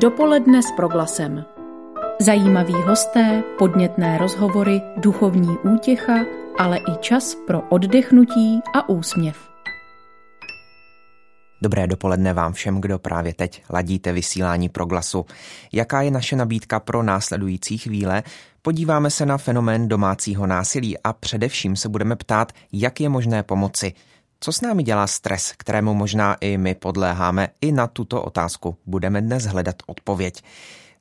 Dopoledne s proglasem. Zajímaví hosté, podnětné rozhovory, duchovní útěcha, ale i čas pro oddechnutí a úsměv. Dobré dopoledne vám všem, kdo právě teď ladíte vysílání proglasu. Jaká je naše nabídka pro následující chvíle? Podíváme se na fenomén domácího násilí a především se budeme ptát, jak je možné pomoci. Co s námi dělá stres, kterému možná i my podléháme? I na tuto otázku budeme dnes hledat odpověď.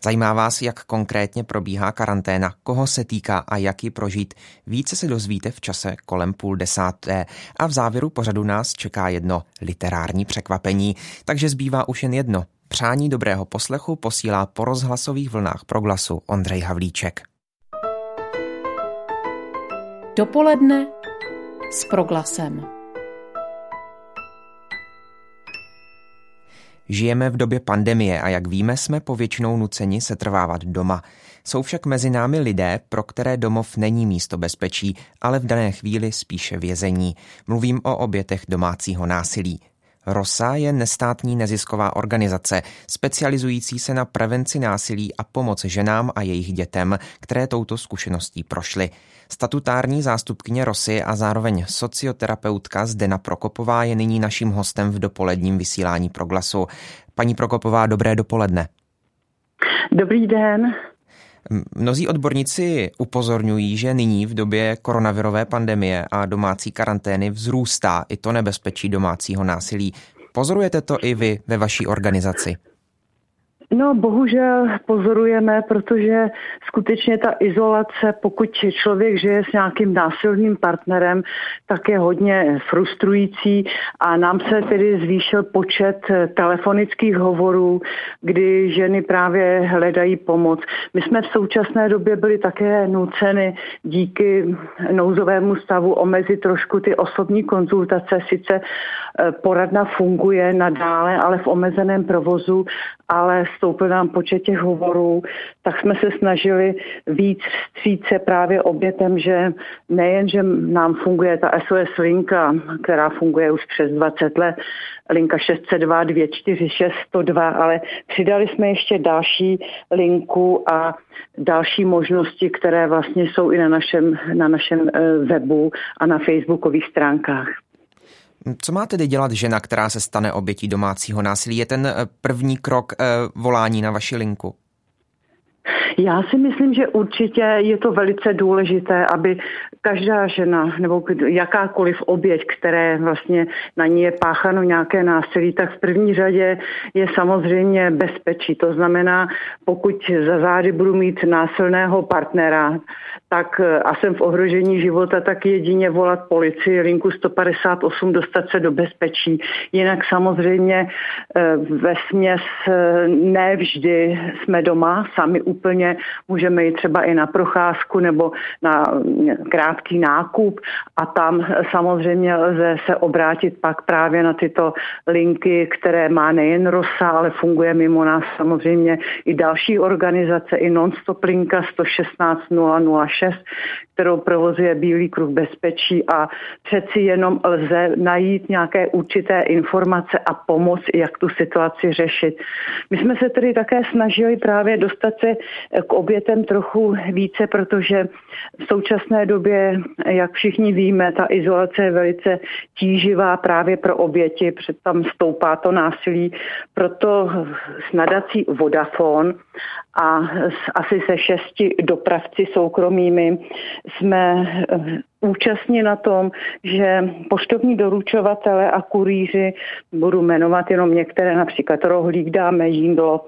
Zajímá vás, jak konkrétně probíhá karanténa, koho se týká a jak ji prožít. Více se dozvíte v čase kolem půl desáté a v závěru pořadu nás čeká jedno literární překvapení, takže zbývá už jen jedno. Přání dobrého poslechu posílá po rozhlasových vlnách proglasu Ondřej Havlíček. Dopoledne s proglasem. Žijeme v době pandemie a jak víme, jsme povětšinou nuceni se trvávat doma. Jsou však mezi námi lidé, pro které domov není místo bezpečí, ale v dané chvíli spíše vězení. Mluvím o obětech domácího násilí. ROSA je nestátní nezisková organizace, specializující se na prevenci násilí a pomoc ženám a jejich dětem, které touto zkušeností prošly. Statutární zástupkyně Rosy a zároveň socioterapeutka Zdena Prokopová je nyní naším hostem v dopoledním vysílání Proglasu. Paní Prokopová, dobré dopoledne. Dobrý den. Mnozí odborníci upozorňují, že nyní v době koronavirové pandemie a domácí karantény vzrůstá i to nebezpečí domácího násilí. Pozorujete to i vy ve vaší organizaci? No, bohužel pozorujeme, protože skutečně ta izolace, pokud člověk žije s nějakým násilným partnerem, tak je hodně frustrující a nám se tedy zvýšil počet telefonických hovorů, kdy ženy právě hledají pomoc. My jsme v současné době byli také nuceny díky nouzovému stavu omezit trošku ty osobní konzultace. Sice eh, poradna funguje nadále, ale v omezeném provozu, ale stoupil nám počet těch hovorů, tak jsme se snažili víc vstříce právě obětem, že nejen, že nám funguje ta SOS linka, která funguje už přes 20 let, linka 602 246 102, ale přidali jsme ještě další linku a další možnosti, které vlastně jsou i na našem, na našem eh, webu a na facebookových stránkách. Co má tedy dělat žena, která se stane obětí domácího násilí? Je ten eh, první krok eh, volání na vaši linku? Já si myslím, že určitě je to velice důležité, aby každá žena nebo jakákoliv oběť, které vlastně na ní je páchano nějaké násilí, tak v první řadě je samozřejmě bezpečí. To znamená, pokud za zády budu mít násilného partnera, tak a jsem v ohrožení života, tak jedině volat policii, linku 158, dostat se do bezpečí. Jinak samozřejmě eh, ve směs eh, ne vždy jsme doma sami úplně, můžeme jít třeba i na procházku nebo na krátký nákup. A tam samozřejmě lze se obrátit pak právě na tyto linky, které má nejen Rosa, ale funguje mimo nás samozřejmě i další organizace, i non-stop linka 116 006, kterou provozuje Bílý kruh bezpečí a přeci jenom lze najít nějaké určité informace a pomoc, jak tu situaci řešit. My jsme se tedy také snažili právě dostat se k obětem trochu více, protože v současné době, jak všichni víme, ta izolace je velice tíživá právě pro oběti, před tam stoupá to násilí. Proto s nadací Vodafone a asi se šesti dopravci soukromými jsme účastní na tom, že poštovní doručovatele a kurýři, budu jmenovat jenom některé, například Rohlík, Dáme, Jíndlo,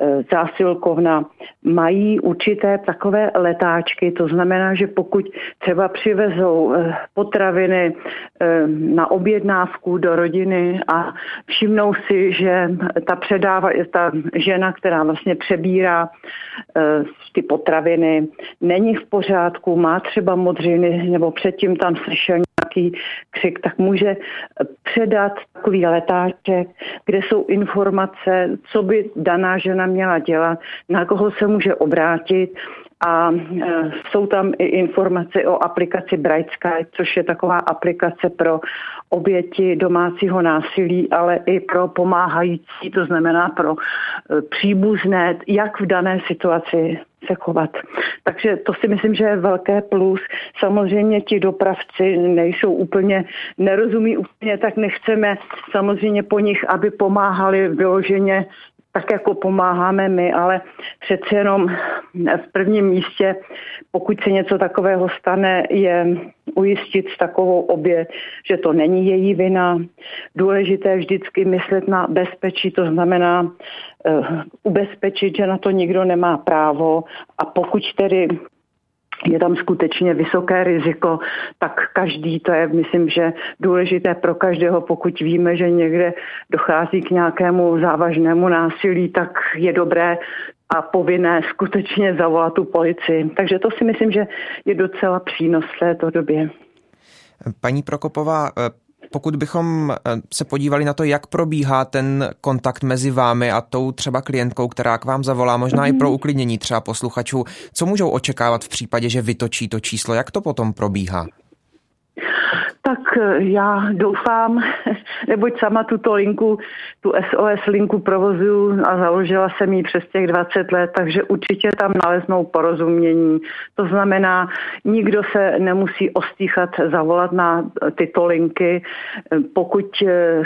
e, Zásilkovna, mají určité takové letáčky, to znamená, že pokud třeba přivezou e, potraviny e, na objednávku do rodiny a všimnou si, že ta předává, ta žena, která vlastně přebírá ty potraviny, není v pořádku, má třeba modřiny nebo předtím tam slyšel nějaký křik, tak může předat takový letáček, kde jsou informace, co by daná žena měla dělat, na koho se může obrátit a jsou tam i informace o aplikaci Bright Sky, což je taková aplikace pro oběti domácího násilí, ale i pro pomáhající, to znamená pro příbuzné, jak v dané situaci se chovat. Takže to si myslím, že je velké plus. Samozřejmě ti dopravci nejsou úplně, nerozumí úplně, tak nechceme samozřejmě po nich, aby pomáhali vyloženě tak jako pomáháme my, ale přeci jenom v prvním místě, pokud se něco takového stane, je ujistit takovou obě, že to není její vina. Důležité vždycky myslet na bezpečí, to znamená uh, ubezpečit, že na to nikdo nemá právo a pokud tedy je tam skutečně vysoké riziko, tak každý, to je myslím, že důležité pro každého, pokud víme, že někde dochází k nějakému závažnému násilí, tak je dobré a povinné skutečně zavolat tu policii. Takže to si myslím, že je docela přínos v této době. Paní Prokopová, pokud bychom eh, se podívali na to, jak probíhá ten kontakt mezi vámi a tou třeba klientkou, která k vám zavolá, možná i pro mhm. uklidnění třeba posluchačů, co můžou očekávat v případě, že vytočí to číslo, jak to potom probíhá? Tak eh, já doufám, neboť sama tuto linku, tu SOS linku provozuju a založila jsem ji přes těch 20 let, takže určitě tam naleznou porozumění. To znamená, nikdo se nemusí ostýchat zavolat na tyto linky. Pokud eh,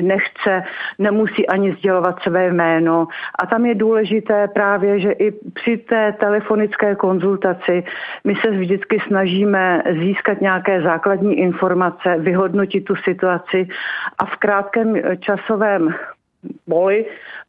nechce, nemusí ani sdělovat své jméno. A tam je důležité právě, že i při té telefonické konzultaci my se vždycky snažíme získat nějaké základní informace, informace, vyhodnotit tu situaci a v krátkém časovém boli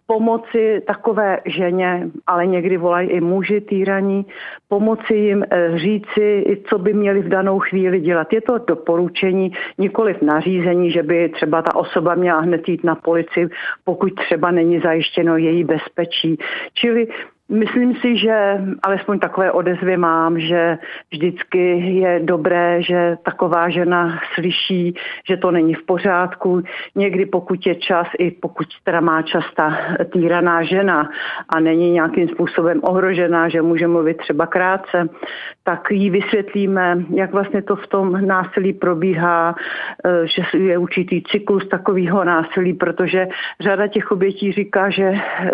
pomoci takové ženě, ale někdy volají i muži týraní, pomoci jim eh, říci, co by měli v danou chvíli dělat. Je to doporučení, nikoli v nařízení, že by třeba ta osoba měla hned jít na policii, pokud třeba není zajištěno její bezpečí. Čili Myslím si, že alespoň takové odezvy mám, že vždycky je dobré, že taková žena slyší, že to není v pořádku. Někdy pokud je čas, i pokud teda má čas ta týraná žena a není nějakým způsobem ohrožená, že může mluvit třeba krátce, tak jí vysvětlíme, jak vlastně to v tom násilí probíhá, eh, že je určitý cyklus takového násilí, protože řada těch obětí říká, že eh,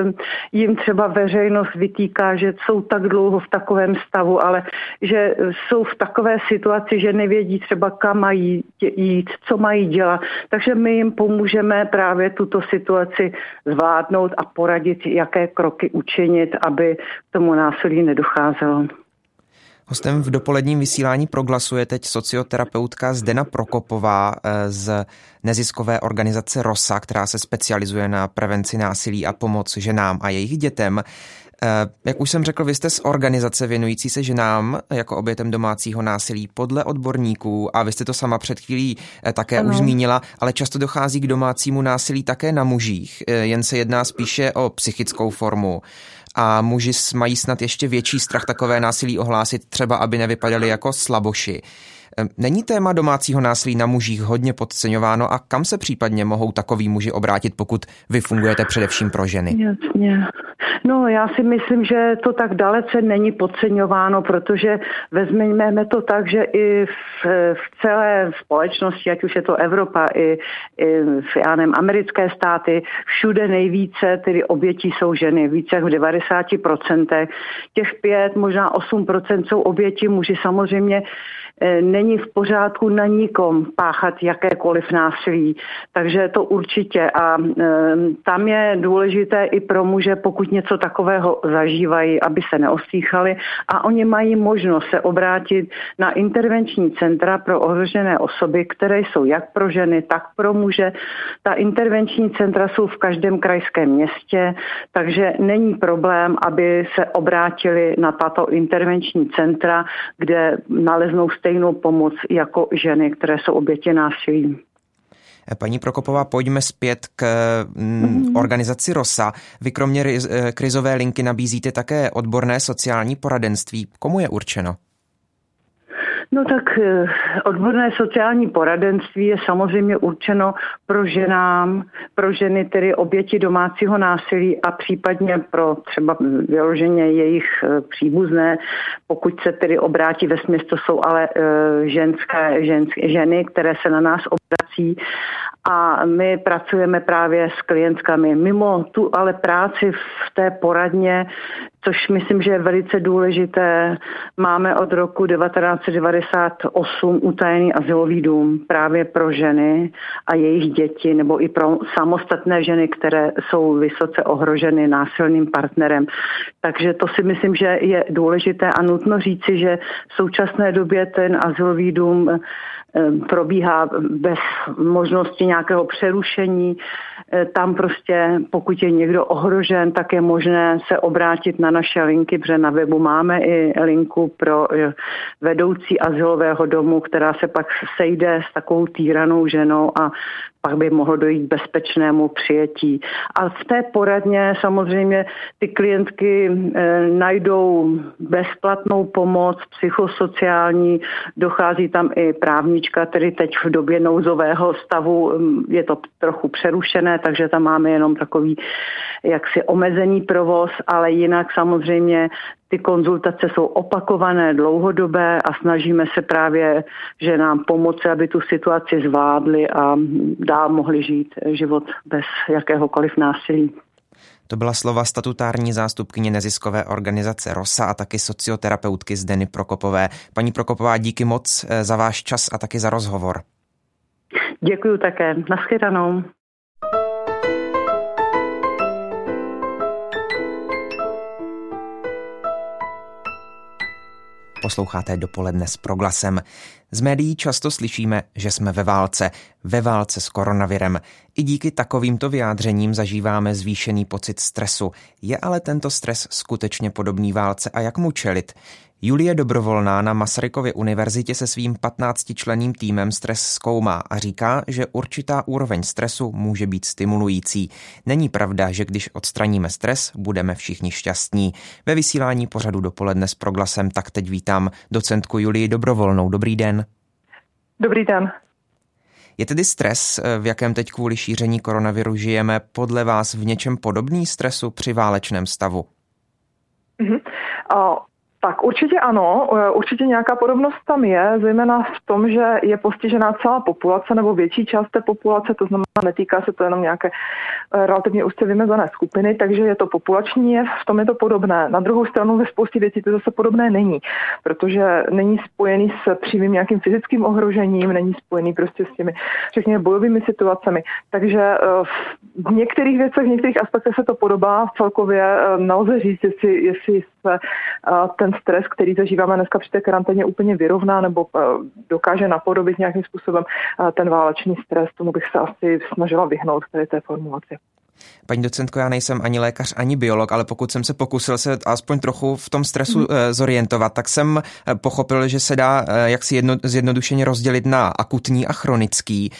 jim třeba veřejnost vytýká, že jsou tak dlouho v takovém stavu, ale že jsou v takové situaci, že nevědí třeba kam mají jít, co mají dělat. Takže my jim pomůžeme právě tuto situaci zvládnout a poradit, jaké kroky učinit, aby k tomu násilí nedocházelo. Hostem v dopoledním vysílání proglasuje teď socioterapeutka Zdena Prokopová eh, z neziskové organizace ROSA, která se specializuje na prevenci násilí a pomoc ženám a jejich dětem. Eh, jak už jsem řekl, vy jste z organizace věnující se ženám jako obětem domácího násilí podle odborníků a vy jste to sama před chvílí eh, také ano. už zmínila, ale často dochází k domácímu násilí také na mužích, jen se jedná spíše o psychickou formu a muži mají snad ještě větší strach takové násilí ohlásit, třeba aby nevypadali jako slaboši. Není téma domácího násilí na mužích hodně podceňováno a kam se případně mohou takový muži obrátit, pokud vy fungujete především pro ženy? Jasně. No já si myslím, že to tak dalece není podceňováno, protože vezmeme to tak, že i v, v celé společnosti, ať už je to Evropa, i, i v já nevím, americké státy, všude nejvíce tedy obětí jsou ženy, více jak v 90%. Těch 5, možná 8% jsou oběti muži. Samozřejmě není v pořádku na nikom páchat jakékoliv násilí. Takže to určitě. A e, tam je důležité i pro muže, pokud něco takového zažívají, aby se neostýchali a oni mají možnost se obrátit na intervenční centra pro ohrožené osoby, které jsou jak pro ženy, tak pro muže. Ta intervenční centra jsou v každém krajském městě, takže není problém, aby se obrátili na tato intervenční centra, kde naleznou stejně stejnou pomoc jako ženy, které jsou obětě násilí. Paní Prokopová, pojďme zpět k mm, organizaci ROSA. Vy kromě eh, krizové linky nabízíte také odborné sociální poradenství. Komu je určeno? No tak eh, odborné sociální poradenství je samozřejmě určeno pro ženám, pro ženy tedy oběti domácího násilí a případně pro třeba vyloženě jejich eh, příbuzné, pokud se tedy obrátí ve směs, to jsou ale eh, ženské, ženské ženy, které se na nás obrací a my pracujeme právě s klientkami. Mimo tu ale práci v té poradně, což myslím, že je velice důležité, máme od roku 1998 utajený asilový dům právě pro ženy a jejich děti, nebo i pro samostatné ženy, které jsou vysoce ohroženy násilným partnerem. Takže to si myslím, že je důležité a nutno říci, že v současné době ten asilový dům Ehm, probíhá bez možnosti nějakého přerušení. Ehm, tam prostě, pokud je někdo ohrožen, tak je možné se obrátit na naše linky, protože na webu máme i linku pro eh, vedoucí asilového domu, která se pak sejde s takovou týranou ženou a pak by mohlo dojít bezpečnému přijetí. A v té poradně samozřejmě ty klientky e, najdou bezplatnou pomoc psychosociální, dochází tam i právnička, tedy teď v době nouzového stavu je to trochu přerušené, takže tam máme jenom takový jaksi omezený provoz, ale jinak samozřejmě ty konzultace jsou opakované, dlouhodobé a snažíme se právě, že nám pomoci, aby tu situaci zvládli a dál mohli žít život bez jakéhokoliv násilí. To byla slova statutární zástupkyně neziskové organizace ROSA a taky socioterapeutky Zdeny Prokopové. Paní Prokopová, díky moc eh, za váš čas a taky za rozhovor. Děkuji také. Naschledanou. Posloucháte dopoledne s proglasem. Z médií často slyšíme, že jsme ve válce, ve válce s koronavirem. I díky takovýmto vyjádřením zažíváme zvýšený pocit stresu. Je ale tento stres skutečně podobný válce a jak mu čelit? Julie Dobrovolná na Masarykově univerzitě se svým 15-členým týmem stres zkoumá a říká, že určitá úroveň stresu může být stimulující. Není pravda, že když odstraníme stres, budeme všichni šťastní. Ve vysílání pořadu dopoledne s proglasem tak teď vítám docentku Julii Dobrovolnou. Dobrý den. Dobrý den. Je tedy stres, v jakém teď kvůli šíření koronaviru žijeme, podle vás v něčem podobný stresu při válečném stavu? Mm-hmm. Tak určitě ano, e, určitě nějaká podobnost tam je, zejména v tom, že je postižená celá populace nebo větší část té populace, to znamená, netýká se to jenom nějaké e, relativně úzce vymezené skupiny, takže je to populační v tom je to podobné. Na druhou stranu ve spoustě věcí to zase podobné není, protože není spojený s přímým nějakým fyzickým ohrožením, není spojený prostě s těmi řekněme bojovými situacemi. Takže e, v některých věcech, v některých aspektech se to podobá, celkově nelze říct, jestli, jestli se ten stres, který zažíváme dneska při té karanténě, úplně vyrovná nebo dokáže napodobit nějakým způsobem ten válečný stres. Tomu bych se asi snažila vyhnout tady té formulaci. Paní docentko, já nejsem ani lékař, ani biolog, ale pokud jsem se pokusil se aspoň trochu v tom stresu mm. zorientovat, tak jsem eh, pochopil, že se dá eh, jaksi jedno, zjednodušeně rozdělit na akutní a chronický.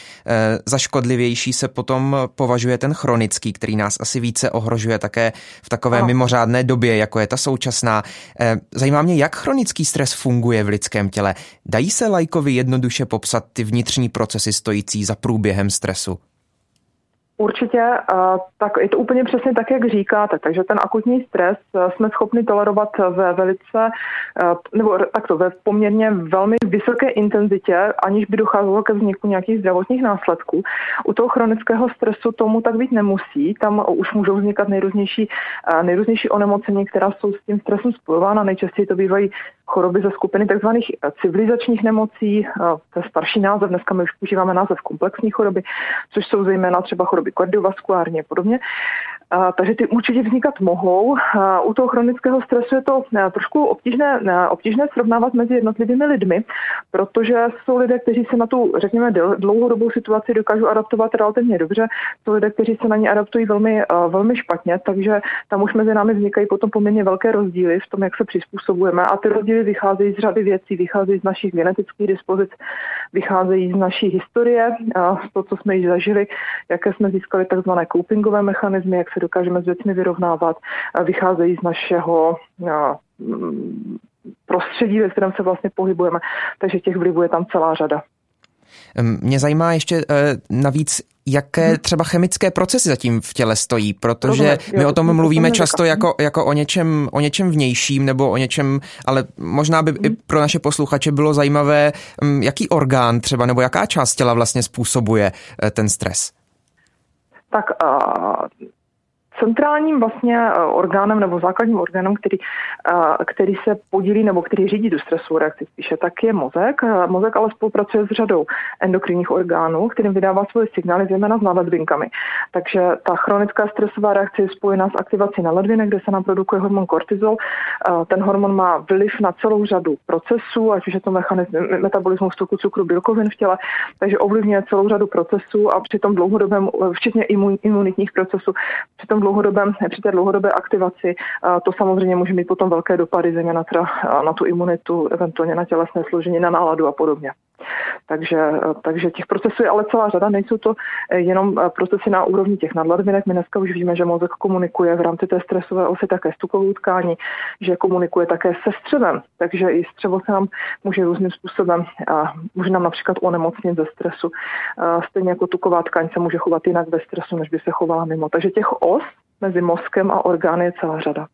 Za škodlivější se potom považuje ten chronický, který nás asi více ohrožuje také v takové ano. mimořádné době, jako je ta současná. Zajímá mě, jak chronický stres funguje v lidském těle. Dají se lajkovi jednoduše popsat ty vnitřní procesy stojící za průběhem stresu? Určitě, tak je to úplně přesně tak, jak říkáte. Takže ten akutní stres e, jsme schopni tolerovat ve velice, e, nebo takto, ve poměrně velmi vysoké intenzitě, aniž by docházelo ke vzniku nějakých zdravotních následků. U toho chronického stresu tomu tak být nemusí. Tam už můžou vznikat nejrůznější, nejrůznější onemocnění, která jsou s tím stresem spojována. Nejčastěji to bývají choroby ze skupiny tzv. civilizačních nemocí, to je starší název, dneska my už používáme název komplexní choroby, což jsou zejména třeba choroby kardiovaskulární a podobně. Takže ty určitě vznikat mohou. U toho chronického stresu je to a, trošku obtížné, a, obtížné srovnávat mezi jednotlivými lidmi, protože jsou lidé, kteří se na tu, řekněme, dlouhodobou situaci dokážou adaptovat relativně dobře, jsou lidé, kteří se na ní adaptují velmi, a, velmi špatně, takže tam už mezi námi vznikají potom poměrně velké rozdíly v tom, jak se přizpůsobujeme a ty rozdíly vycházejí z řady věcí, vycházejí z našich genetických dispozic, vycházejí z naší historie, z toho, co jsme již zažili, jaké jsme získali takzvané copingové mechanismy, jak se dokážeme s věcmi vyrovnávat, vycházejí z našeho mm, prostředí, ve kterém se vlastně pohybujeme. Takže těch vlivů je tam celá řada. Mě zajímá ještě navíc, jaké mhm. třeba chemické procesy zatím v těle stojí, protože my o tom mluvíme často jako, jako o, něčem, o něčem vnějším nebo o něčem, ale možná by i mhm. pro naše posluchače bylo zajímavé, jaký orgán třeba nebo jaká část těla vlastně způsobuje eh, ten stres. Tak centrálním vlastně eh, orgánem nebo základním orgánem, který, eh, který se podílí nebo který řídí tu stresovou reakci spíše, tak je mozek. Eh, mozek ale spolupracuje s řadou endokrinních orgánů, kterým vydává svoje signály, zejména s naledvinkami. Takže ta chronická stresová reakce je spojená s aktivací naledvinek, kde se nám produkuje hormon kortizol. Ten hormon má vliv na celou řadu procesů, ať už je to metabolismus tuku, cukru, bílkovin v těle, takže ovlivňuje celou řadu procesů a při tom dlouhodobém, včetně imun, imunitních procesů, při tom dlouhodobém, při té dlouhodobé aktivaci to samozřejmě může mít potom velké dopady, zejména teda na tu imunitu, eventuálně na tělesné složení, na náladu a podobně. Takže, takže těch procesů je ale celá řada, nejsou to jenom procesy na úrovni těch nadladvinek. My dneska už víme, že mozek komunikuje v rámci té stresové osy také s tukovou tkání, že komunikuje také se střevem, takže i střevo se nám může různým způsobem, a může nám například onemocnit ze stresu. Stejně jako tuková tkáň se může chovat jinak ve stresu, než by se chovala mimo. Takže těch os mezi mozkem a orgány je celá řada.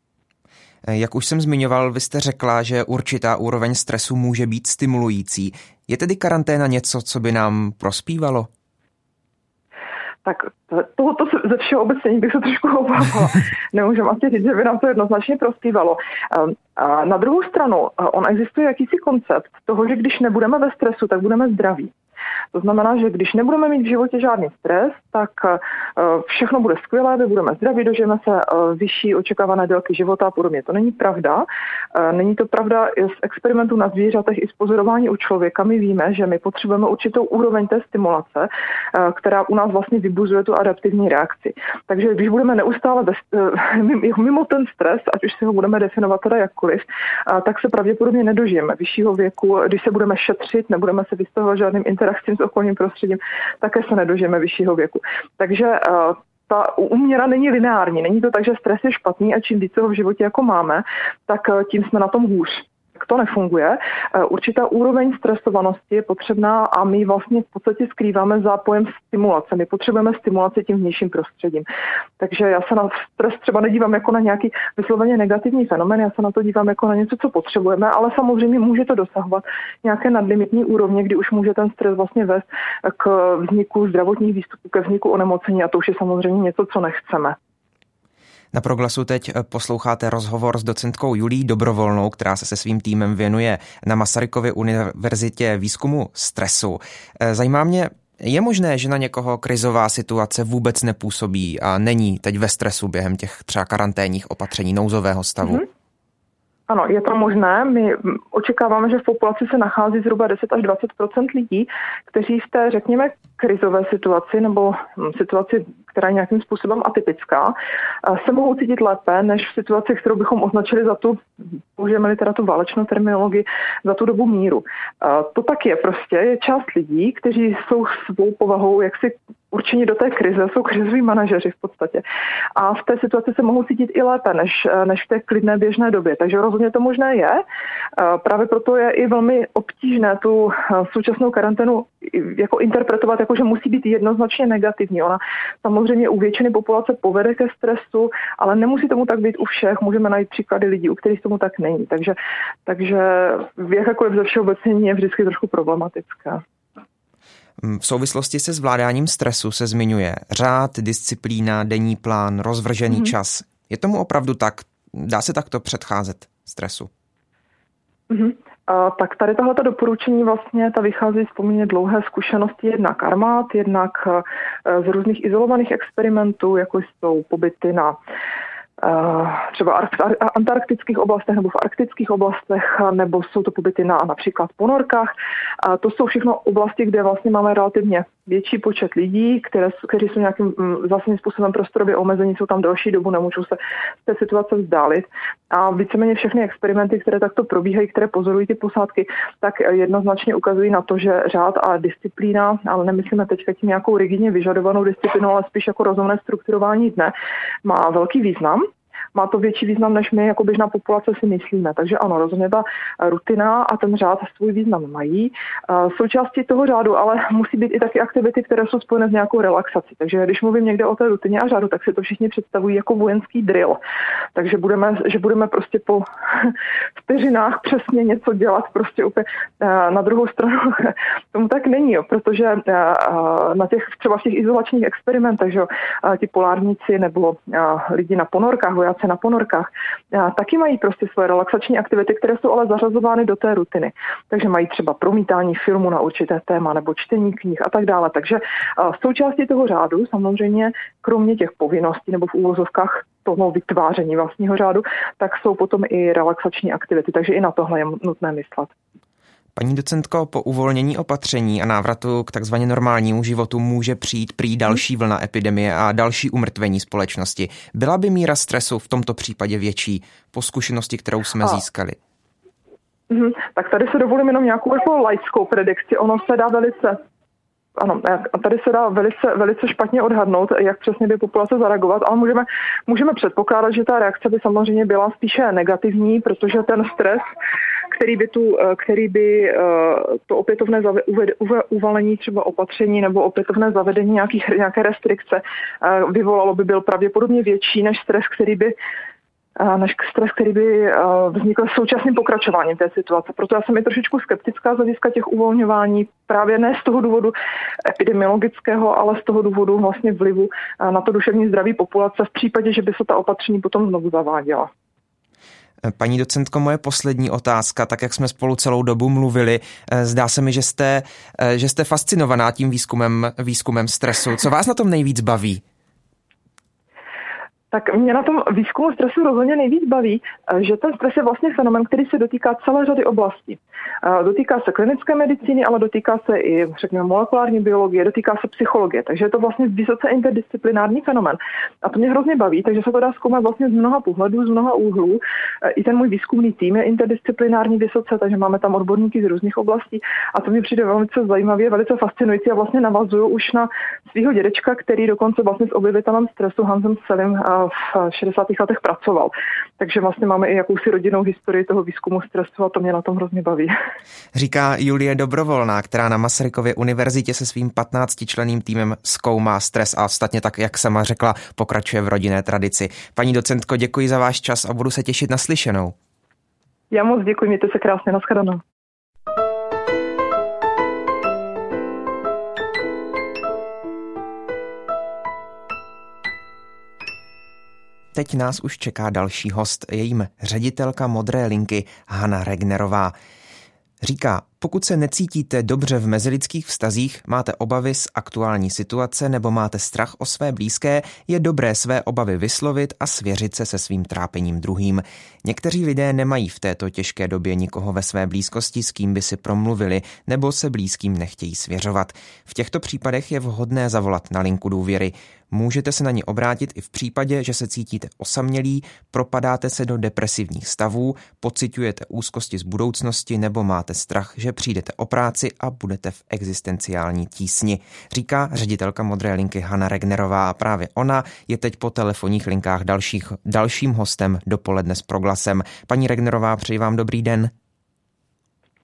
Jak už jsem zmiňoval, vy jste řekla, že určitá úroveň stresu může být stimulující. Je tedy karanténa něco, co by nám prospívalo? Tak tohoto ze všeho obecně bych se trošku obávala. Nemůžeme asi říct, že by nám to jednoznačně prospívalo. Ehm, a na druhou stranu, on existuje jakýsi koncept toho, že když nebudeme ve stresu, tak budeme zdraví. To znamená, že když nebudeme mít v životě žádný stres, tak eh, všechno bude skvělé, my budeme zdraví, dožijeme se eh, vyšší očekávané délky života a podobně. To není pravda. Eh, není to pravda z experimentů na zvířatech, i z pozorování u člověka. My víme, že my potřebujeme určitou úroveň té stimulace, která u nás vlastně vybuzuje tu adaptivní reakci. Takže když budeme neustále bez, mimo ten stres, ať už si ho budeme definovat teda jakkoliv, tak se pravděpodobně nedožijeme vyššího věku. Když se budeme šetřit, nebudeme se vystavovat žádným interakcím s okolním prostředím, také se nedožijeme vyššího věku. Takže eh, ta úměra není lineární. Není to tak, že stres je špatný a čím více ho v životě jako máme, tak eh, tím jsme na tom hůř to nefunguje. Eh, určitá úroveň stresovanosti je potřebná a my vlastně v podstatě skrýváme za pojem stimulace. My potřebujeme stimulaci tím vnějším prostředím. Takže já se na stres třeba nedívám jako na nějaký vysloveně negativní fenomén, já se na to dívám jako na něco, co potřebujeme, ale samozřejmě může to dosahovat nějaké nadlimitní úrovně, kdy už může ten stres vlastně vést k vzniku zdravotních výstupů, ke vzniku onemocnění a to už je samozřejmě něco, co nechceme. Na Proglasu teď eh, posloucháte rozhovor s docentkou Julí Dobrovolnou, která se se svým týmem věnuje na Masarykově univerzitě výzkumu stresu. Eh, zajímá mě, je možné, že na někoho krizová situace vůbec nepůsobí a není teď ve stresu během těch třeba karanténních opatření nouzového stavu? Mm-hmm. Ano, je to možné. My očekáváme, že v populaci se nachází zhruba 10 až 20% lidí, kteří v té, řekněme, krizové situaci nebo situaci, která je nějakým způsobem atypická, se mohou cítit lépe než v situaci, kterou bychom označili za tu, použijeme teda tu válečnou terminologii, za tu dobu míru. To tak je prostě. Je část lidí, kteří jsou svou povahou jaksi určení do té krize, jsou krizoví manažeři v podstatě. A v té situaci se mohou cítit i lépe než, než v té klidné běžné době. Takže rozhodně to možné je. Právě proto je i velmi obtížné tu současnou karanténu jako interpretovat, jako že musí být jednoznačně negativní. Ona samozřejmě u většiny populace povede ke stresu, ale nemusí tomu tak být u všech. Můžeme najít příklady lidí, u kterých tomu tak není. Takže, takže jakékoliv ze všeobecnění je vždycky trošku problematické. V souvislosti se zvládáním stresu se zmiňuje řád, disciplína, denní plán, rozvržený mm-hmm. čas. Je tomu opravdu tak? Dá se takto předcházet stresu? Mm-hmm. A, tak tady tohleto doporučení vlastně ta vychází z poměrně dlouhé zkušenosti jednak armád, jednak e, z různých izolovaných experimentů, jako jsou pobyty na Eh, třeba v antarktických oblastech nebo v arktických oblastech, nebo jsou to pobyty na například ponorkách. A to jsou všechno oblasti, kde vlastně máme relativně větší počet lidí, které, kteří jsou nějakým vlastně způsobem prostorově omezení, jsou tam další dobu, nemůžou se z té situace vzdálit. A víceméně všechny experimenty, které takto probíhají, které pozorují ty posádky, tak jednoznačně ukazují na to, že řád a disciplína, ale nemyslíme teď tím nějakou rigidně vyžadovanou disciplínu, ale spíš jako rozumné strukturování dne, má velký význam má to větší význam, než my jako běžná populace si myslíme. Takže ano, rozhodně ta rutina a ten řád svůj význam mají. Součástí toho řádu ale musí být i taky aktivity, které jsou spojené s nějakou relaxací. Takže když mluvím někde o té rutině a řádu, tak si to všichni představují jako vojenský drill. Takže budeme, že budeme prostě po vteřinách přesně něco dělat prostě úplně na druhou stranu. Tomu tak není, jo, protože na těch třeba v těch izolačních experimentech, že ti polárníci nebo lidi na ponorkách, vojáci na ponorkách, taky mají prostě svoje relaxační aktivity, které jsou ale zařazovány do té rutiny. Takže mají třeba promítání filmu na určité téma nebo čtení knih a tak dále. Takže součástí toho řádu samozřejmě, kromě těch povinností nebo v úvozovkách toho vytváření vlastního řádu, tak jsou potom i relaxační aktivity. Takže i na tohle je nutné myslet. Paní docentko, po uvolnění opatření a návratu k takzvaně normálnímu životu může přijít prý další vlna epidemie a další umrtvení společnosti. Byla by míra stresu v tomto případě větší po zkušenosti, kterou jsme a. získali? Mm, tak tady se dovolím jenom nějakou jako laickou predikci. Ono se dá velice ano, a tady se dá velice, velice špatně odhadnout, jak přesně by populace zareagovat, ale můžeme, můžeme předpokládat, že ta reakce by samozřejmě byla spíše negativní, protože ten stres, který by, tu, který by eh, to opětovné uvalení třeba opatření nebo opětovné zavedení nějakých, nějaké restrikce eh, vyvolalo, by byl pravděpodobně větší než stres, který by než stres, který by vznikl současným pokračováním té situace. Proto já jsem i trošičku skeptická z hlediska těch uvolňování, právě ne z toho důvodu epidemiologického, ale z toho důvodu vlastně vlivu na to duševní zdraví populace v případě, že by se ta opatření potom znovu zaváděla. Paní docentko, moje poslední otázka, tak jak jsme spolu celou dobu mluvili, e, zdá se mi, že jste, e, že jste fascinovaná tím výzkumem, výzkumem stresu. Co vás na tom nejvíc baví? Tak mě na tom výzkumu stresu rozhodně nejvíc baví, eh, že ten stres je vlastně fenomen, který se dotýká celé řady oblastí. Eh, dotýká se klinické medicíny, ale dotýká se i, řekněme, molekulární biologie, dotýká se psychologie, takže je to vlastně vysoce interdisciplinární fenomen. A to mě hrozně baví, takže se to dá zkoumat vlastně z mnoha pohledů, z mnoha úhlů. Eh, I ten můj výzkumný tým je interdisciplinární vysoce, takže máme tam odborníky z různých oblastí a to mi přijde velice zajímavě, velice fascinující a vlastně navazuju už na svého dědečka, který dokonce vlastně s objevitelem stresu Hansem Selim v 60. letech pracoval. Takže vlastně máme i jakousi rodinnou historii toho výzkumu stresu a to mě na tom hrozně baví. Říká Julie Dobrovolná, která na Masarykově univerzitě se svým 15-členým týmem zkoumá stres a ostatně tak, jak sama řekla, pokračuje v rodinné tradici. Paní docentko, děkuji za váš čas a budu se těšit na slyšenou. Já moc děkuji, mějte se krásně, nashledanou. Teď nás už čeká další host, jejím ředitelka Modré linky Hanna Regnerová. Říká, pokud se necítíte dobře v mezilidských vztazích, máte obavy z aktuální situace nebo máte strach o své blízké, je dobré své obavy vyslovit a svěřit se se svým trápením druhým. Někteří lidé nemají v této těžké době nikoho ve své blízkosti, s kým by si promluvili, nebo se blízkým nechtějí svěřovat. V těchto případech je vhodné zavolat na linku důvěry. Můžete se na ní obrátit i v případě, že se cítíte osamělí, propadáte se do depresivních stavů, pociťujete úzkosti z budoucnosti nebo máte strach, že přijdete o práci a budete v existenciální tísni, říká ředitelka Modré linky Hanna Regnerová. Právě ona je teď po telefonních linkách dalších, dalším hostem dopoledne s proglasem. Paní Regnerová, přeji vám dobrý den.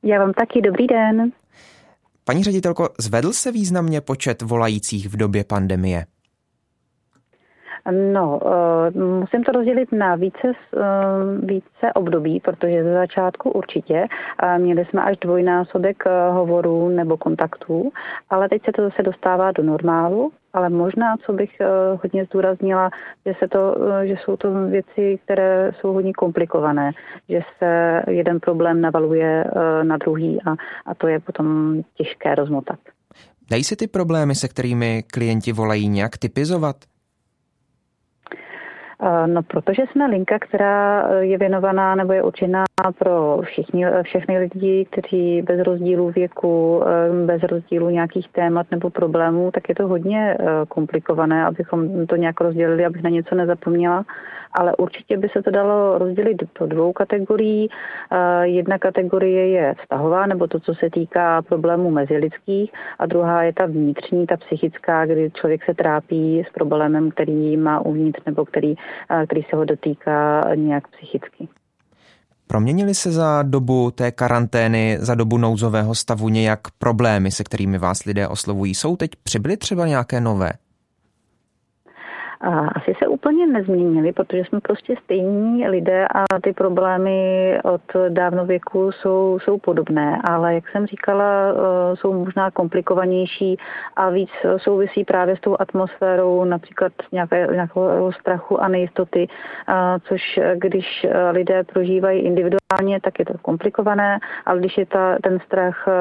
Já vám taky dobrý den. Paní ředitelko, zvedl se významně počet volajících v době pandemie? No, uh, musím to rozdělit na více, uh, více období, protože ze začátku určitě měli jsme až dvojnásobek hovorů nebo kontaktů, ale teď se to zase dostává do normálu, ale možná, co bych hodně zdůraznila, že, se to, že jsou to věci, které jsou hodně komplikované, že se jeden problém navaluje na druhý a, a to je potom těžké rozmotat. Dají se ty problémy, se kterými klienti volají, nějak typizovat? No, protože jsme linka, která je věnovaná nebo je určená pro všichni, všechny lidi, kteří bez rozdílu věku, eh, bez rozdílu nějakých témat nebo problémů, tak je to hodně eh, komplikované, abychom to nějak rozdělili, abych na něco nezapomněla. Ale určitě by se to dalo rozdělit do dvou kategorií. Jedna kategorie je vztahová, nebo to, co se týká problémů mezilidských, a druhá je ta vnitřní, ta psychická, kdy člověk se trápí s problémem, který má uvnitř nebo který, který se ho dotýká nějak psychicky. Proměnily se za dobu té karantény, za dobu nouzového stavu nějak problémy, se kterými vás lidé oslovují? Jsou teď přibyly třeba nějaké nové? Asi se úplně nezměnili, protože jsme prostě stejní lidé a ty problémy od dávnověku jsou, jsou podobné, ale jak jsem říkala, eh, jsou možná komplikovanější a víc souvisí právě s tou atmosférou například nějaké, nějakého strachu a nejistoty, což když lidé prožívají individuálně, tak je to komplikované, ale když je ta, ten strach eh,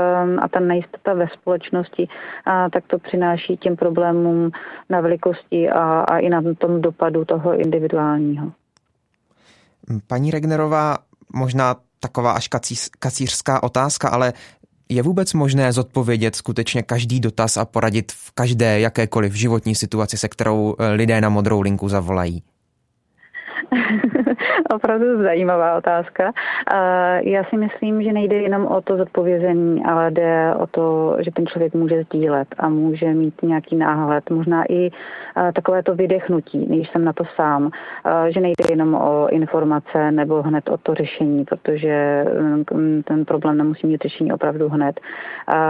a ta nejistota ve společnosti, tak to přináší těm problémům na velikosti a, a i na tom dopadu toho individuálního. Paní Regnerová, možná taková až kacířská otázka, ale je vůbec možné zodpovědět skutečně každý dotaz a poradit v každé jakékoliv životní situaci, se kterou eh, lidé na modrou linku zavolají? Opravdu zajímavá otázka. Já si myslím, že nejde jenom o to zodpovězení, ale jde o to, že ten člověk může sdílet a může mít nějaký náhled, možná i takové to vydechnutí, když jsem na to sám, že nejde jenom o informace nebo hned o to řešení, protože mm, ten problém nemusí mít řešení opravdu hned,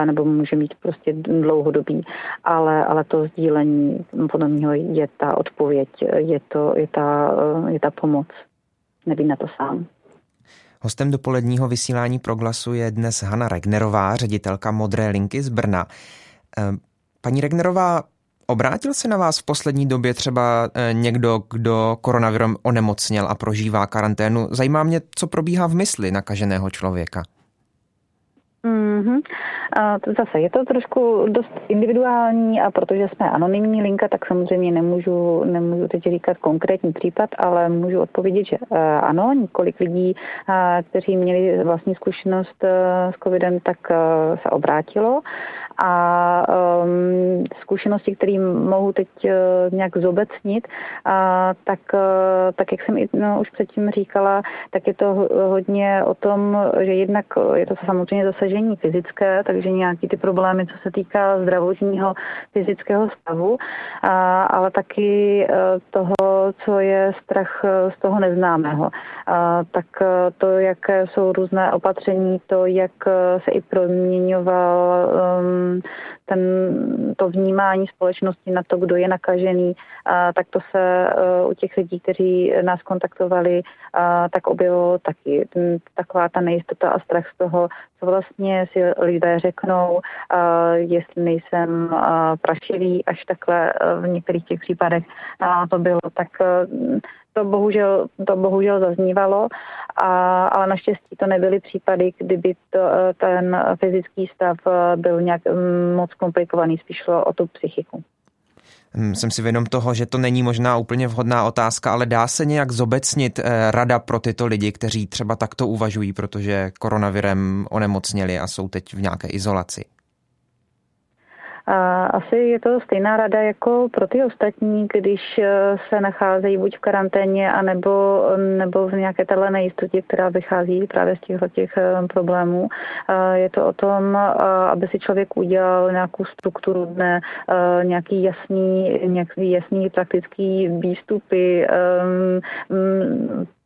nebo může mít prostě dlouhodobý, ale, ale to sdílení podle mě je ta odpověď, je, to, je, ta, je ta pomoc. Nevím na to sám. Hostem dopoledního vysílání Proglasu je dnes Hanna Regnerová, ředitelka Modré linky z Brna. Eh, paní Regnerová, obrátil se na vás v poslední době třeba eh, někdo, kdo koronavirem onemocněl a prožívá karanténu? Zajímá mě, co probíhá v mysli nakaženého člověka. Mm-hmm. A zase je to trošku dost individuální a protože jsme anonymní linka, tak samozřejmě nemůžu, nemůžu teď říkat konkrétní případ, ale můžu odpovědět, že uh, ano, několik lidí, uh, kteří měli vlastní zkušenost uh, s covidem, tak se obrátilo a um, zkušenosti, které mohu teď nějak zobecnit, tak, tak jak jsem i, no, už předtím říkala, tak je to hodně o tom, že jednak je to samozřejmě zasažení fyzické, takže nějaký ty problémy, co se týká zdravotního fyzického stavu, a, ale taky uh, toho, co je strach z toho neznámého. A, tak uh, to, jaké jsou různé opatření, to, jak se i proměňoval um, ten, to vnímání společnosti na to, kdo je nakažený, a, tak to se e, u těch lidí, kteří nás kontaktovali, tak objevilo taky taková ta nejistota a strach z toho, co vlastně si lidé řeknou, jestli nejsem prašivý, až takhle e, v některých těch případech to bylo, tak e, to bohužel, to bohužel zaznívalo, a, ale naštěstí to nebyly případy, kdyby to, ten fyzický stav byl nějak moc komplikovaný, spíš šlo o tu psychiku. Hm, jsem si vědom toho, že to není možná úplně vhodná otázka, ale dá se nějak zobecnit eh, rada pro tyto lidi, kteří třeba takto uvažují, protože koronavirem onemocněli a jsou teď v nějaké izolaci? Asi je to stejná rada jako pro ty ostatní, když eh, se nacházejí buď v karanténě, anebo, nebo v nějaké téhle nejistotě, která vychází právě z těchto těch eh, problémů. Je to o tom, eh, aby si člověk udělal nějakou strukturu dne, nějaký jasný, nějaký jasný praktický výstupy,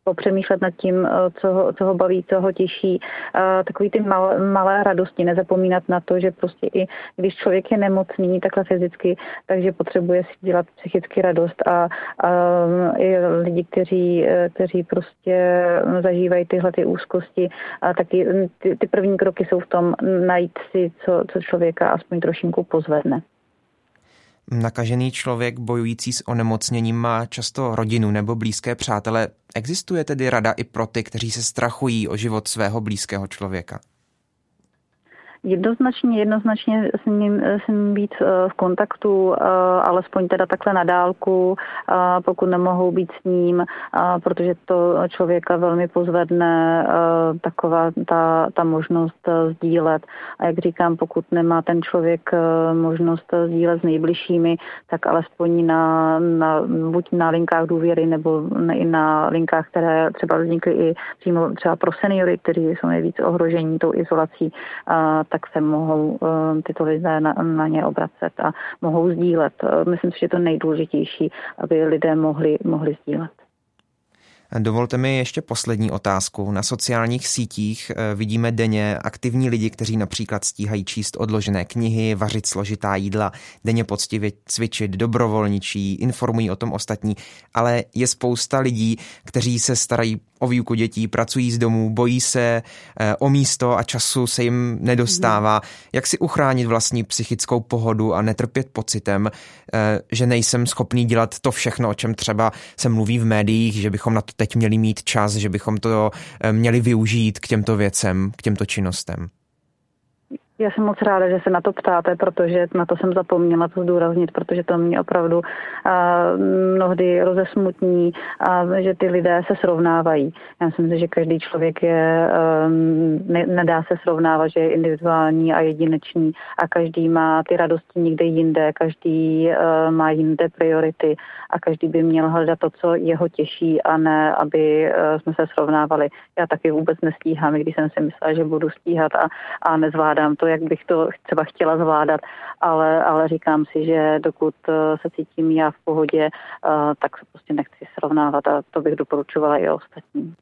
popřemýšlet nad tím, eh, co ho, co ho baví, co ho těší. Takový ty malé, malé radosti, nezapomínat na to, že prostě i když člověk je nemocný takhle fyzicky, takže potřebuje si dělat psychicky radost a, a i lidi, kteří, eh, kteří prostě zažívají tyhle ty úzkosti, a taky ty, ty první kroky jsou v tom najít si, co, co člověka aspoň trošinku pozvedne. Nakažený člověk bojující s onemocněním má často rodinu nebo blízké přátele. Existuje tedy rada i pro ty, kteří se strachují o život svého blízkého člověka? Jednoznačně, jednoznačně s ním, s ním být v kontaktu, alespoň teda takhle na dálku, pokud nemohou být s ním, protože to člověka velmi pozvedne taková ta, ta možnost sdílet. A jak říkám, pokud nemá ten člověk možnost sdílet s nejbližšími, tak alespoň na, na buď na linkách důvěry nebo i na linkách, které třeba vznikly i přímo třeba pro seniory, kteří jsou nejvíc ohrožení tou izolací, tak se mohou eh, tyto lidé na, na ně obracet a mohou sdílet. Eh, myslím si, že to nejdůležitější, aby lidé mohli, mohli sdílet. Dovolte mi ještě poslední otázku. Na sociálních sítích eh, vidíme denně aktivní lidi, kteří například stíhají číst odložené knihy, vařit složitá jídla, denně poctivě cvičit, dobrovolničí, informují o tom ostatní, ale je spousta lidí, kteří se starají o výuku dětí, pracují z domů, bojí se eh, o místo a času se jim nedostává. Jak si uchránit vlastní psychickou pohodu a netrpět pocitem, eh, že nejsem schopný dělat to všechno, o čem třeba se mluví v médiích, že bychom na to teď měli mít čas, že bychom to eh, měli využít k těmto věcem, k těmto činnostem? Já jsem moc ráda, že se na to ptáte, protože na to jsem zapomněla to zdůraznit, protože to mě opravdu mnohdy rozesmutní, uh, že ty lidé se srovnávají. Já myslím si, že každý člověk je, um, ne, nedá se srovnávat, že je individuální a jedinečný a každý má ty radosti někde jinde, každý uh, má jinde priority a každý by měl hledat to, co jeho těší a ne, aby uh, jsme se srovnávali. Já taky vůbec nestíhám, když jsem si myslela, že budu stíhat a, a nezvládám to to, jak bych to třeba chtěla zvládat, ale, ale říkám si, že dokud eh, se cítím já v pohodě, eh, tak se prostě nechci srovnávat a to bych doporučovala i ostatním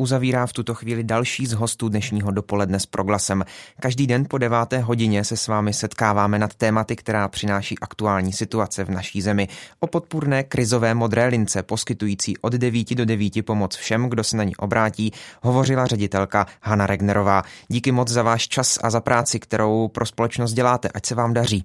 uzavírá v tuto chvíli další z hostů dnešního dopoledne s proglasem. Každý den po deváté hodině se s vámi setkáváme nad tématy, která přináší aktuální situace v naší zemi. O podpůrné krizové modré lince poskytující od 9 do 9 pomoc všem, kdo se na ní obrátí, hovořila ředitelka Hanna Regnerová. Díky moc za váš čas a za práci, kterou pro společnost děláte. Ať se vám daří.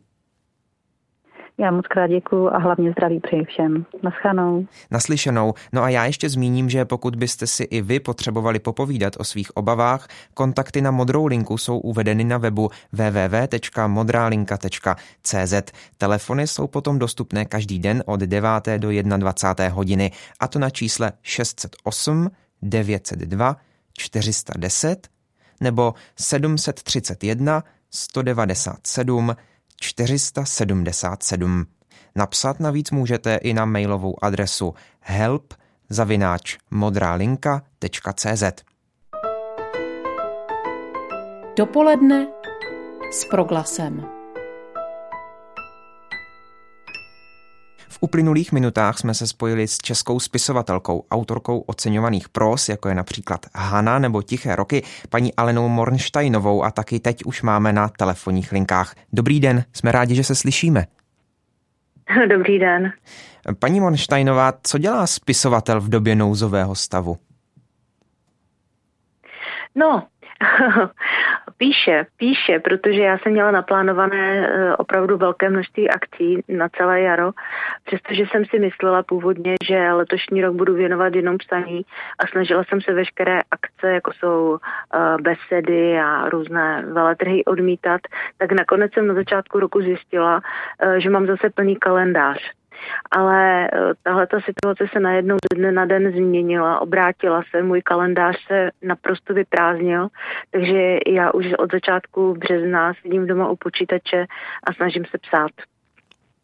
Já moc krát děkuju a hlavně zdraví přeji všem. Naschanou. Naslyšenou. No a já ještě zmíním, že pokud byste si i vy potřebovali popovídat o svých obavách, kontakty na Modrou linku jsou uvedeny na webu www.modralinka.cz. Telefony jsou potom dostupné každý den od 9. do 21. hodiny a to na čísle 608 902 410 nebo 731 197 477. Napsat navíc můžete i na mailovou adresu help zavináč modralinka.cz Dopoledne s proglasem. V uplynulých minutách jsme se spojili s českou spisovatelkou, autorkou oceňovaných pros, jako je například Hana nebo Tiché roky, paní Alenou Mornsteinovou a taky teď už máme na telefonních linkách. Dobrý den, jsme rádi, že se slyšíme. Dobrý den. Paní Mornsteinová, co dělá spisovatel v době nouzového stavu? No, píše, píše, protože já jsem měla naplánované eh, opravdu velké množství akcí na celé jaro, přestože jsem si myslela původně, že letošní rok budu věnovat jenom psaní a snažila jsem se veškeré akce, jako jsou eh, besedy a různé veletrhy odmítat, tak nakonec jsem na začátku roku zjistila, eh, že mám zase plný kalendář ale eh, tahle ta situace se najednou ze dne na den změnila, obrátila se, můj kalendář se naprosto vyprázdnil, takže já už od začátku března sedím doma u počítače a snažím se psát.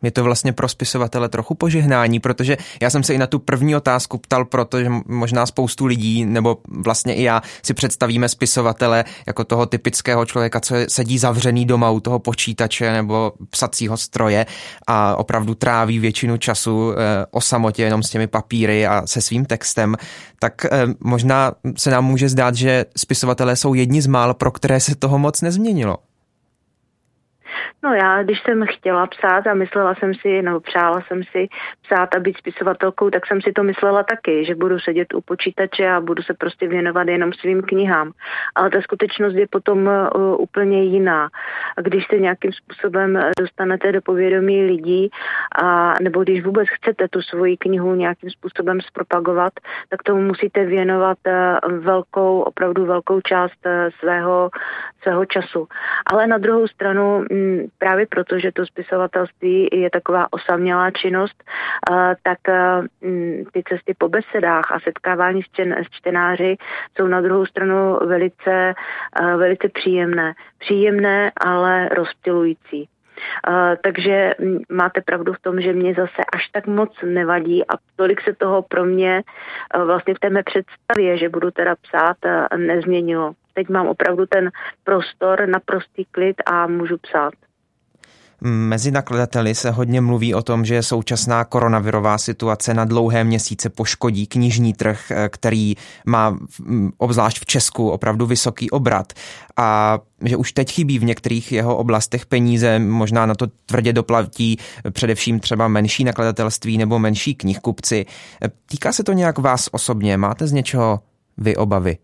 Je to vlastně pro spisovatele trochu požehnání, protože já jsem se i na tu první otázku ptal, protože možná spoustu lidí, nebo vlastně i já si představíme spisovatele jako toho typického člověka, co sedí zavřený doma u toho počítače nebo psacího stroje a opravdu tráví většinu času eh, o samotě jenom s těmi papíry a se svým textem, tak eh, možná se nám může zdát, že spisovatelé jsou jedni z mála, pro které se toho moc nezměnilo. No já, když jsem chtěla psát a myslela jsem si, nebo přála jsem si psát a být spisovatelkou, tak jsem si to myslela taky, že budu sedět u počítače a budu se prostě věnovat jenom svým knihám. Ale ta skutečnost je potom uh, úplně jiná. A když se nějakým způsobem dostanete do povědomí lidí, a, nebo když vůbec chcete tu svoji knihu nějakým způsobem zpropagovat, tak tomu musíte věnovat uh, velkou, opravdu velkou část uh, svého, svého času. Ale na druhou stranu Mm, právě proto, že to spisovatelství je taková osamělá činnost, tak mm, ty cesty po besedách a setkávání s čtenáři jsou na druhou stranu velice, velice příjemné. Příjemné, ale rozptilující. Uh, takže máte pravdu v tom, že mě zase až tak moc nevadí a tolik se toho pro mě uh, vlastně v té mé představě, že budu teda psát, uh, nezměnilo. Teď mám opravdu ten prostor, naprostý klid a můžu psát. Mezi nakladateli se hodně mluví o tom, že současná koronavirová situace na dlouhé měsíce poškodí knižní trh, eh, který má obzvlášť v Česku opravdu vysoký obrat a že už teď chybí v některých jeho oblastech peníze, možná na to tvrdě doplatí především třeba menší nakladatelství nebo menší knihkupci. Týká se to nějak vás osobně? Máte z něčeho vy obavy?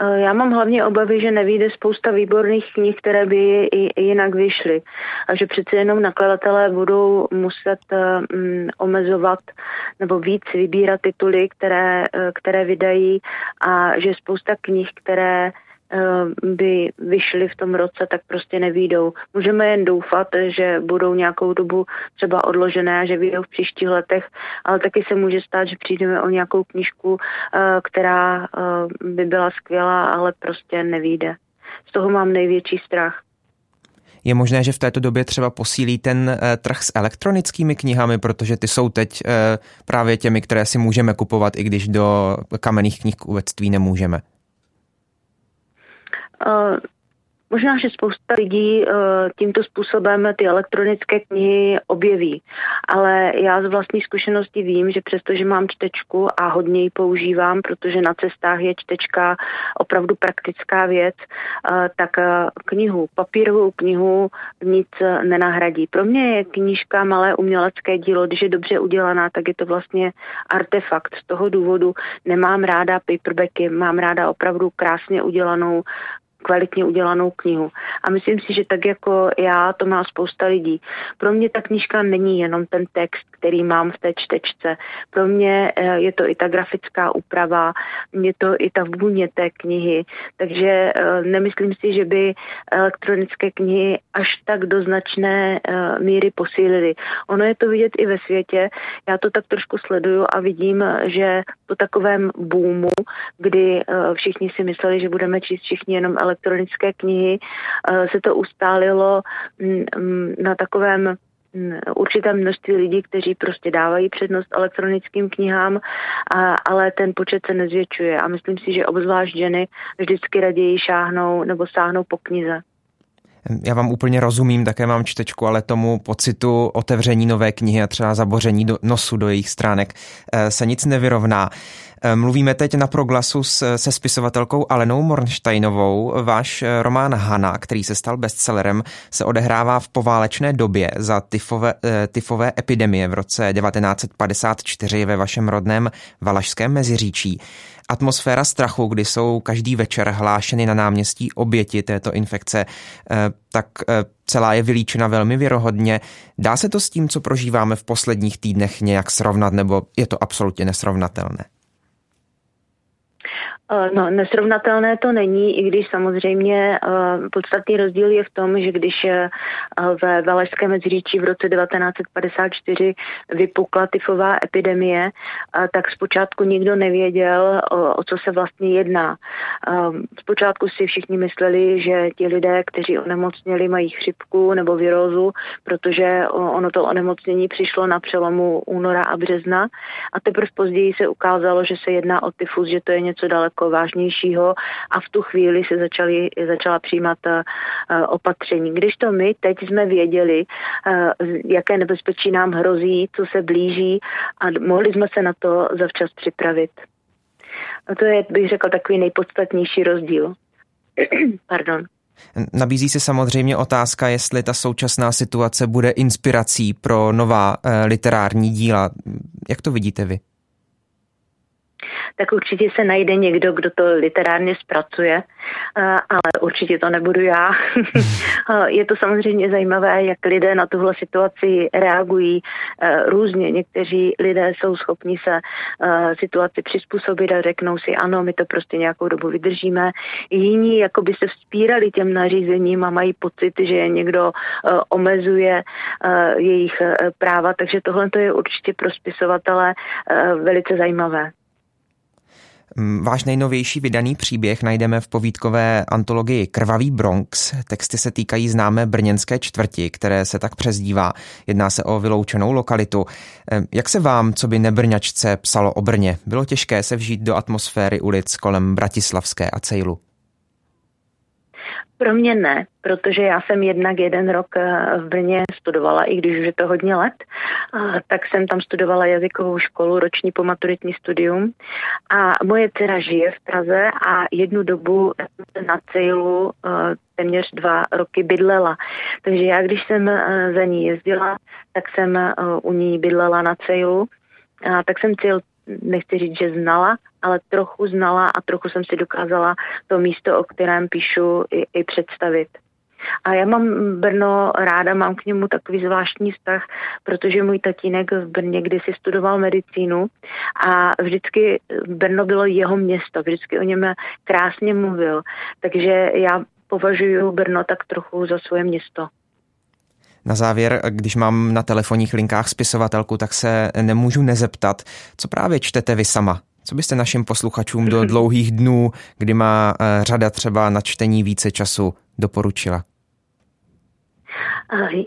Eh, já mám hlavně obavy, že nevíde spousta výborných knih, které by i jinak vyšly. A že přece jenom nakladatelé budou muset um, omezovat nebo víc vybírat tituly, které, eh, které vydají a že spousta knih, které Eh, by vyšly v tom roce, tak prostě nevídou. Můžeme jen doufat, že budou nějakou dobu třeba odložené a že vyjdou v příštích letech, ale taky se může stát, že přijdeme o nějakou knížku, eh, která eh, by byla skvělá, ale prostě nevíde. Z toho mám největší strach. Je možné, že v této době třeba posílí ten trh s elektronickými knihami, protože ty jsou teď právě těmi, které si můžeme kupovat, i když do kamenných knihkuvectví nemůžeme. Uh, Možná, že spousta lidí uh, tímto způsobem ty elektronické knihy objeví, ale já z vlastní zkušenosti vím, že přestože mám čtečku a hodně ji používám, protože na cestách je čtečka opravdu praktická věc, uh, tak knihu, papírovou knihu nic nenahradí. Pro mě je knížka malé umělecké dílo, když je dobře udělaná, tak je to vlastně artefakt. Z toho důvodu nemám ráda paperbacky, mám ráda opravdu krásně udělanou kvalitně udělanou knihu. A myslím si, že tak jako já, to má spousta lidí. Pro mě ta knížka není jenom ten text, který mám v té čtečce. Pro mě eh, je to i ta grafická úprava, je to i ta vůně té knihy. Takže eh, nemyslím si, že by elektronické knihy až tak do značné eh, míry posílily. Ono je to vidět i ve světě. Já to tak trošku sleduju a vidím, že po takovém boomu, kdy všichni si mysleli, že budeme číst všichni jenom knihy, se to ustálilo mm, mm, na takovém určité množství lidí, kteří prostě dávají přednost elektronickým knihám, a, ale ten počet se nezvětšuje a myslím si, že obzvlášť ženy vždycky raději šáhnou nebo sáhnou po knize. Já vám úplně rozumím, také mám čtečku, ale tomu pocitu otevření nové knihy a třeba zaboření do nosu do jejich stránek eh, se nic nevyrovná. Eh, mluvíme teď na proglasu se spisovatelkou Alenou Mornsteinovou. Váš eh, román Hana, který se stal bestsellerem, se odehrává v poválečné době za tyfové, tyfové epidemie v roce 1954 ve vašem rodném Valašském Meziříčí atmosféra strachu, kdy jsou každý večer hlášeny na náměstí oběti této infekce, eh, tak eh, celá je vylíčena velmi věrohodně. Dá se to s tím, co prožíváme v posledních týdnech nějak srovnat, nebo je to absolutně nesrovnatelné? Eh, no, nesrovnatelné to není, i když samozřejmě uh, podstatný rozdíl je v tom, že když uh, ve Valašském Meziříčí v roce 1954 vypukla tyfová epidemie, tak zpočátku nikdo nevěděl, o, co se vlastně jedná. Zpočátku si všichni mysleli, že ti lidé, kteří onemocněli, mají chřipku nebo virózu, protože ono to onemocnění přišlo na přelomu února a března a teprve později se ukázalo, že se jedná o tyfus, že to je něco daleko daleko vážnějšího a v tu chvíli se začali, začala přijímat uh, opatření. Když to my teď jsme věděli, uh, jaké nebezpečí nám hrozí, co se blíží a mohli jsme se na to zavčas připravit. A to je, bych řekl, takový nejpodstatnější rozdíl. Pardon. Nabízí se samozřejmě otázka, jestli ta současná situace bude inspirací pro nová eh, literární díla. Jak to vidíte vy? Tak určitě se najde někdo, kdo to literárně zpracuje, ale určitě to nebudu já. je to samozřejmě zajímavé, jak lidé na tuhle situaci reagují různě. Někteří lidé jsou schopni se situaci přizpůsobit a řeknou si, ano, my to prostě nějakou dobu vydržíme. Jiní jako by se vzpírali těm nařízením a mají pocit, že je někdo omezuje jejich práva, takže tohle je určitě pro spisovatele velice zajímavé. Mm, váš nejnovější vydaný příběh najdeme v povídkové antologii Krvavý Bronx. Texty se týkají známé brněnské čtvrti, které se tak přezdívá. Jedná se o vyloučenou lokalitu. Jak se vám, co by nebrňačce, psalo o Brně? Bylo těžké se vžít do atmosféry ulic kolem Bratislavské a Cejlu? Pro mě ne, protože já jsem jednak jeden rok eh, v Brně studovala, i když už je to hodně let, tak jsem tam studovala jazykovou školu, roční pomaturitní studium a moje dcera žije v Praze a jednu dobu na Cejlu eh, téměř dva roky bydlela. Takže já, když jsem eh, za ní jezdila, tak jsem u ní bydlela na Cejlu, tak jsem Cejl nechci říct, že znala, ale trochu znala a trochu jsem si dokázala to místo, o kterém píšu, i, i představit. A já mám Brno ráda, mám k němu takový zvláštní vztah, protože můj tatínek v Brně kdysi studoval medicínu a vždycky Brno bylo jeho město, vždycky o něm krásně mluvil. Takže já považuji Brno tak trochu za svoje město. Na závěr, když mám na telefonních linkách spisovatelku, tak se nemůžu nezeptat, co právě čtete vy sama? Co byste našim posluchačům do dlouhých dnů, kdy má eh, řada třeba na čtení více času, doporučila?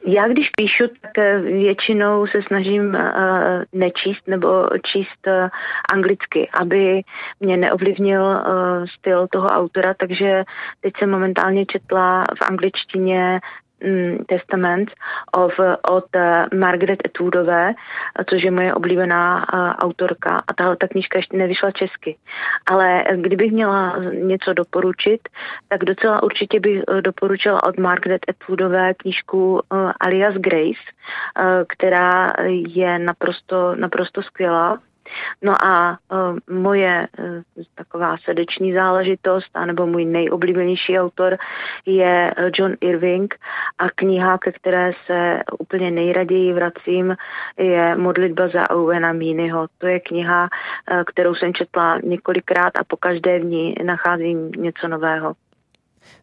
Já když píšu, tak eh, většinou se snažím eh, nečíst nebo číst anglicky, aby mě neovlivnil styl toho autora, takže teď jsem momentálně četla v angličtině Testament of, od eh, Margaret Atwoodové, což je moje oblíbená autorka a tahle ta knížka ještě nevyšla česky. Ale kdybych měla něco doporučit, tak docela určitě bych eh, doporučila od Margaret Atwoodové knížku Alias Grace, která je naprosto, naprosto skvělá No a uh, moje uh, taková srdeční záležitost, anebo můj nejoblíbenější autor je e, John Irving a kniha, ke které se úplně nejraději vracím, je Modlitba za Owena Meanyho. To je kniha, uh, kterou jsem četla několikrát a po každé v ní nacházím něco nového.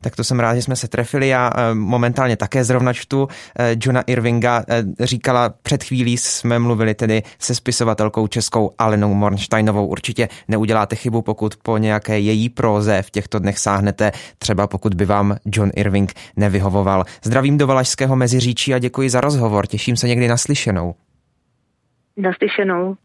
Tak to jsem rád, že jsme se trefili. Já eh, momentálně také zrovna čtu eh, Johna Irvinga. Eh, říkala, před chvílí jsme mluvili tedy se spisovatelkou českou Alenou Mornsteinovou. Určitě neuděláte chybu, pokud po nějaké její próze v těchto dnech sáhnete, třeba pokud by vám John Irving nevyhovoval. Zdravím do Valašského Meziříčí a děkuji za rozhovor. Těším se někdy naslyšenou. Naslyšenou.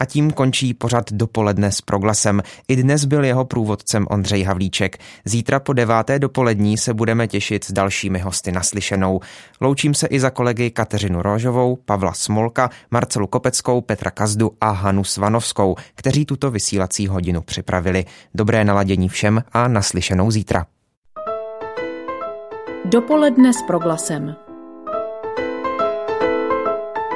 A tím končí pořad dopoledne s proglasem. I dnes byl jeho průvodcem Ondřej Havlíček. Zítra po deváté dopolední se budeme těšit s dalšími hosty naslyšenou. Loučím se i za kolegy Kateřinu Rožovou, Pavla Smolka, Marcelu Kopeckou, Petra Kazdu a Hanu Svanovskou, kteří tuto vysílací hodinu připravili. Dobré naladění všem a naslyšenou zítra. Dopoledne s proglasem.